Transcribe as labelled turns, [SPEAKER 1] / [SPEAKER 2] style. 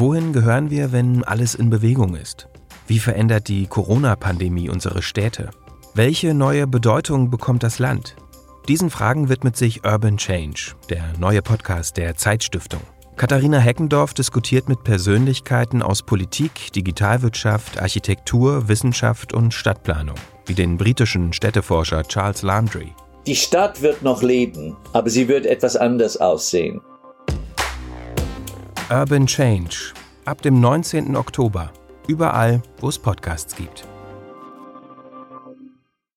[SPEAKER 1] Wohin gehören wir, wenn alles in Bewegung ist? Wie verändert die Corona-Pandemie unsere Städte? Welche neue Bedeutung bekommt das Land? Diesen Fragen widmet sich Urban Change, der neue Podcast der Zeitstiftung. Katharina Heckendorf diskutiert mit Persönlichkeiten aus Politik, Digitalwirtschaft, Architektur, Wissenschaft und Stadtplanung, wie den britischen Städteforscher Charles Landry.
[SPEAKER 2] Die Stadt wird noch leben, aber sie wird etwas anders aussehen.
[SPEAKER 1] Urban Change. Ab dem 19. Oktober. Überall, wo es Podcasts gibt.